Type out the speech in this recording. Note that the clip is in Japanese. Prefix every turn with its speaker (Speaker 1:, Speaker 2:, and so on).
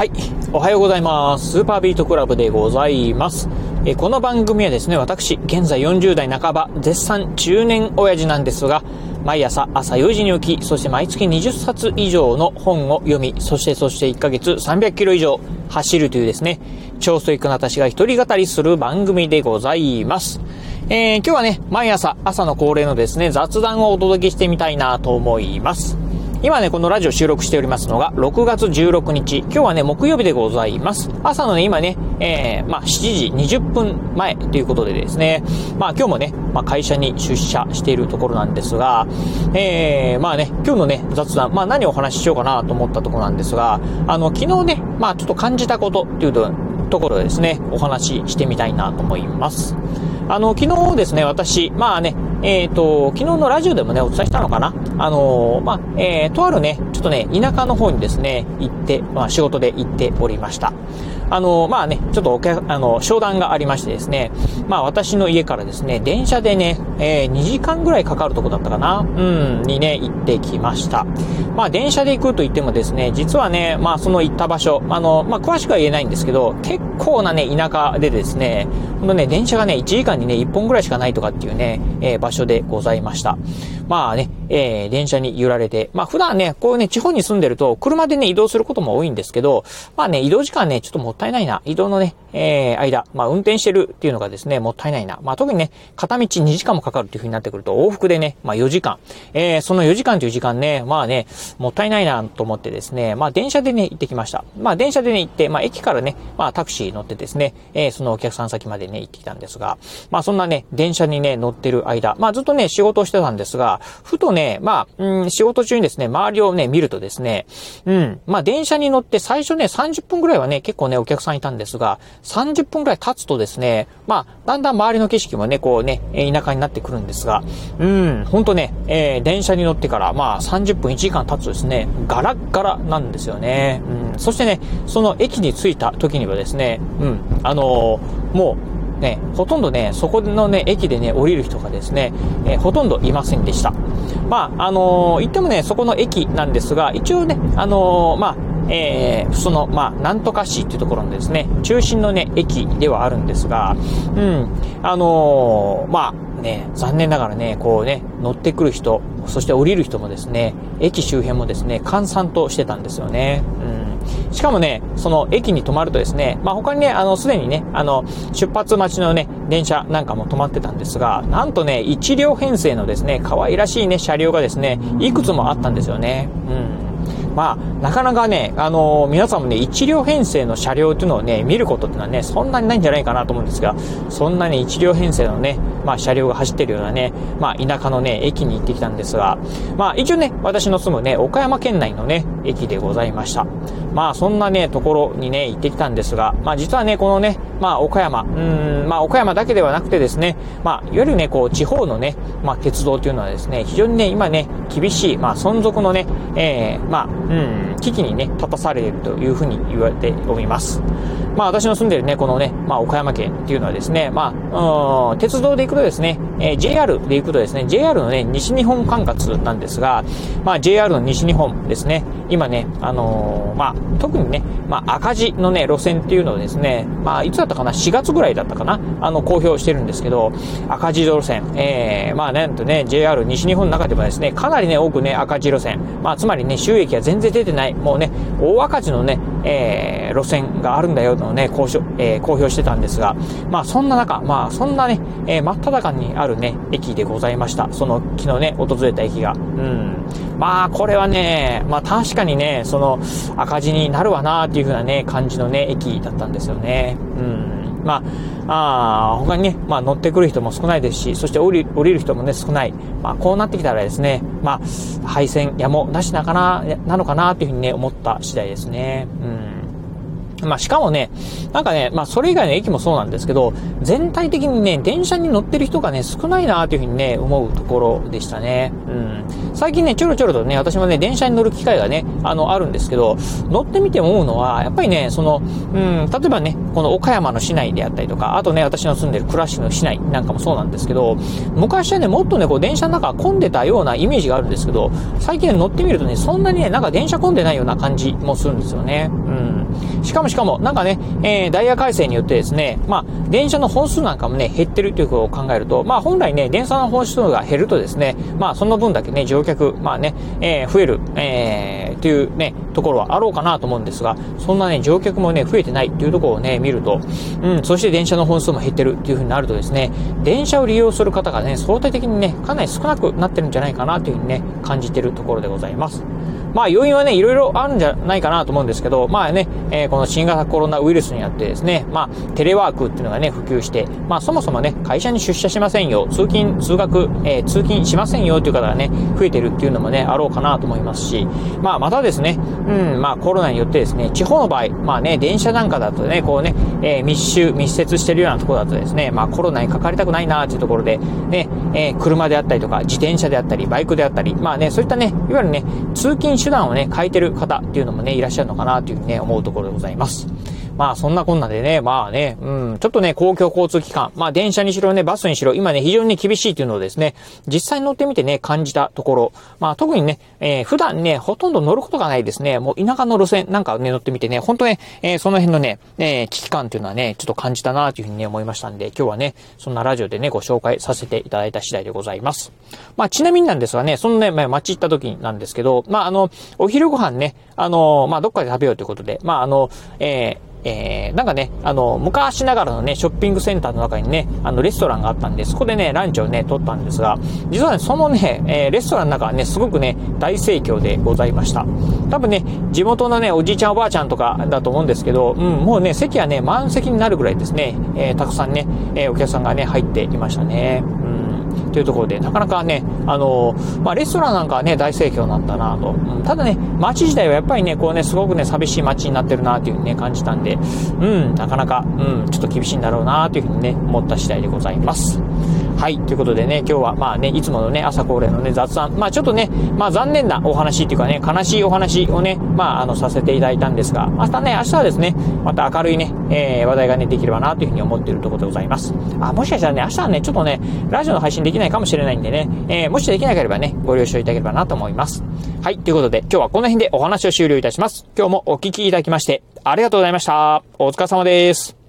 Speaker 1: はい。おはようございます。スーパービートクラブでございます。えこの番組はですね、私、現在40代半ば、絶賛中年親父なんですが、毎朝朝4時に起き、そして毎月20冊以上の本を読み、そしてそして1ヶ月300キロ以上走るというですね、超ストイックな私が一人語りする番組でございます。えー、今日はね、毎朝朝の恒例のですね、雑談をお届けしてみたいなと思います。今ね、このラジオ収録しておりますのが、6月16日。今日はね、木曜日でございます。朝のね、今ね、えー、まあ、7時20分前ということでですね、まあ、今日もね、まあ、会社に出社しているところなんですが、えー、まあね、今日のね、雑談、まあ、何をお話ししようかなと思ったところなんですが、あの、昨日ね、まあ、ちょっと感じたことっていうと、ところでですね、お話ししてみたいなと思います。あの、昨日ですね、私、まあね、えっ、ー、と、昨日のラジオでもね、お伝えしたのかな？あのまあ、えー、とあるね、ちょっとね、田舎の方にですね、行って、まあ、仕事で行っておりました。あの、まあね、ちょっとお客、あの、商談がありましてですね、まあ私の家からですね、電車でね、えー、2時間ぐらいかかるとこだったかな、うん、にね、行ってきました。まあ電車で行くと言ってもですね、実はね、まあその行った場所、あの、まあ詳しくは言えないんですけど、結構なね、田舎でですね、このね、電車がね、1時間にね、1本ぐらいしかないとかっていうね、えー、場所でございました。まあね、えー、電車に揺られて、まあ普段ね、こういうね、地方に住んでると、車でね、移動することも多いんですけど、まあね、移動時間ね、ちょっともったいないな。移動のね、えー、間、まあ運転してるっていうのがですね、もったいないな。まあ特にね、片道2時間もかかるっていう風になってくると、往復でね、まあ4時間。えー、その4時間という時間ね、まあね、もったいないなと思ってですね、まあ電車でね、行ってきました。まあ電車でね、行って、まあ駅からね、まあタクシー乗ってですね、えー、そのお客さん先までね、行ってきたんですが、まあそんなね、電車にね、乗ってる間、まあずっとね、仕事をしてたんですが、ふとね、まあ、うん、仕事中にですね、周りをね、見るとですね、うん、まあ、電車に乗って最初ね、30分ぐらいはね、結構ね、お客さんいたんですが、30分ぐらい経つとですね、まあ、だんだん周りの景色もね、こうね、田舎になってくるんですが、うん、ほんとね、えー、電車に乗ってから、まあ、30分1時間経つとですね、ガラッガラなんですよね。うん、そしてね、その駅に着いた時にはですね、うん、あのー、もう、ね、ほとんどね、そこのね、駅でね、降りる人がですね、えー、ほとんどいませんでした。まあ、あのー、言ってもね、そこの駅なんですが、一応ね、あのー、まあ、えー、その、まあ、なんとか市っていうところのですね、中心のね、駅ではあるんですが、うん、あのー、まあ、ね、残念ながらね、こうね、乗ってくる人、そして降りる人もですね、駅周辺もですね、閑散としてたんですよね。うんしかもね、その駅に止まるとですね、まあ、他にね、あの、すでにね、あの、出発待ちのね、電車なんかも止まってたんですが、なんとね、1両編成のですね、可愛らしいね、車両がですね、いくつもあったんですよね。うん。まあ、なかなかね、あのー、皆さんもね、一両編成の車両っていうのをね、見ることってのはね、そんなにないんじゃないかなと思うんですが、そんなに一両編成のね、まあ、車両が走ってるようなね、まあ、田舎のね、駅に行ってきたんですが、まあ、一応ね、私の住むね、岡山県内のね、駅でございました。まあ、そんなね、ところにね、行ってきたんですが、まあ、実はね、このね、まあ、岡山、うん、まあ、岡山だけではなくてですね、まあ、いわゆるね、こう、地方のね、まあ、鉄道というのはですね、非常にね、今ね、厳しい、まあ、存続のね、えー、まあ、うん、危機にね、立たされるというふうに言われております。まあ私の住んでるね、このね、まあ岡山県っていうのはですね、まあ、うん、鉄道で行くとですね、えー、JR で行くとですね、JR のね、西日本管轄なんですが、まあ JR の西日本ですね、今ね、あのー、まあ特にね、まあ赤字のね、路線っていうのをですね、まあいつだったかな、4月ぐらいだったかな、あの、公表してるんですけど、赤字路線、えー、まあなんとね、JR 西日本の中でもですね、かなりね、多くね、赤字路線、まあつまりね、収益が全然出てない、もうね、大赤字のね、えー、路線があるんだよのね、公表、えー、公表してたんですが、まあそんな中、まあそんなね、えー、真っ只中にあるね、駅でございました。その昨日ね、訪れた駅が。うん。まあこれはね、まあ確かにね、その赤字になるわなっていう風なね、感じのね、駅だったんですよね。うん。まあ、あ他にね、まあ乗ってくる人も少ないですし、そして降り降りる人もね、少ない。まあこうなってきたらですね、まあ、配線やもなしなかな、なのかなっていう風にね、思った次第ですね。うん。まあ、しかもね、なんかね、まあ、それ以外の駅もそうなんですけど、全体的にね、電車に乗ってる人がね、少ないなというふうにね、思うところでしたね。うん。最近ね、ちょろちょろとね、私もね、電車に乗る機会がね、あの、あるんですけど、乗ってみて思うのは、やっぱりね、その、うん、例えばね、この岡山の市内であったりとか、あとね、私の住んでる倉敷の市内なんかもそうなんですけど、昔はね、もっとね、こう、電車の中混んでたようなイメージがあるんですけど、最近乗ってみるとね、そんなにね、なんか電車混んでないような感じもするんですよね。うん。しかもしかも、なんかね、えー、ダイヤ改正によってですね、まあ、電車の本数なんかもね、減ってるということを考えると、まあ、本来ね、電車の本数が減るとですね、まあ、その分だけね、乗客、まあね、えー、増える、えー、というね、ところはあろうかなと思うんですが、そんなね、乗客もね、増えてないっていうところをね、見ると、うん、そして電車の本数も減ってるっていう風になるとですね、電車を利用する方がね、相対的にね、かなり少なくなってるんじゃないかなというふうにね、感じてるところでございます。まあ要因はね、いろいろあるんじゃないかなと思うんですけど、まあね、えー、この新新型コロナウイルスによってですね、まあテレワークっていうのがね、普及して、まあそもそもね、会社に出社しませんよ、通勤、通学、えー、通勤しませんよという方がね、増えてるっていうのもね、あろうかなと思いますし、まあまたですね、うん、まあコロナによってですね、地方の場合、まあね、電車なんかだとね、こうね、えー、密集、密接してるようなところだとですね、まあコロナにかかりたくないなっていうところで、ね、えー、車であったりとか、自転車であったり、バイクであったり、まあね、そういったね、いわゆるね、通勤手段をね、変えてる方っていうのもね、いらっしゃるのかなというふうにね、思うところでございます。house. まあそんなこんなでね、まあね、うん、ちょっとね、公共交通機関、まあ電車にしろね、バスにしろ、今ね、非常に、厳しいというのをですね、実際に乗ってみてね、感じたところ、まあ特にね、えー、普段ね、ほとんど乗ることがないですね、もう田舎の路線なんかね、乗ってみてね、本当ね、えー、その辺のね、えー、危機感っていうのはね、ちょっと感じたなというふうにね、思いましたんで、今日はね、そんなラジオでね、ご紹介させていただいた次第でございます。まあちなみになんですがね、そのね、まあ、街行った時なんですけど、まああの、お昼ご飯ね、あの、まあどっかで食べようということで、まああの、えー、えー、なんかね、あの、昔ながらのね、ショッピングセンターの中にね、あの、レストランがあったんで、そこでね、ランチをね、取ったんですが、実はね、そのね、えー、レストランの中はね、すごくね、大盛況でございました。多分ね、地元のね、おじいちゃんおばあちゃんとかだと思うんですけど、うん、もうね、席はね、満席になるぐらいですね、えー、たくさんね、えお客さんがね、入っていましたね。うんというところで、なかなかね、あのまあ、レストランなんかはね、大盛況になったなと。うん、ただね、街自体はやっぱりね、こうね、すごくね、寂しい街になってるなというふうにね、感じたんで、うん、なかなか、うん、ちょっと厳しいんだろうなというふうにね、思った次第でございます。はい、ということでね、今日はまあね、いつものね、朝恒例のね、雑談、まあちょっとね、まあ残念なお話っていうかね、悲しいお話をね、まああの、させていただいたんですが、明日ね、明日はですね、また明るいね、えー、話題がね、できればなというふうに思っているところでございます。あ、もしかしたらね、明日はね、ちょっとね、ラジオの配信できないかもしれないんでね、えー、もしできなければね、ご了承いただければなと思います。はい、ということで、今日はこの辺でお話を終了いたします。今日もお聞きいただきまして、ありがとうございました。お疲れ様です。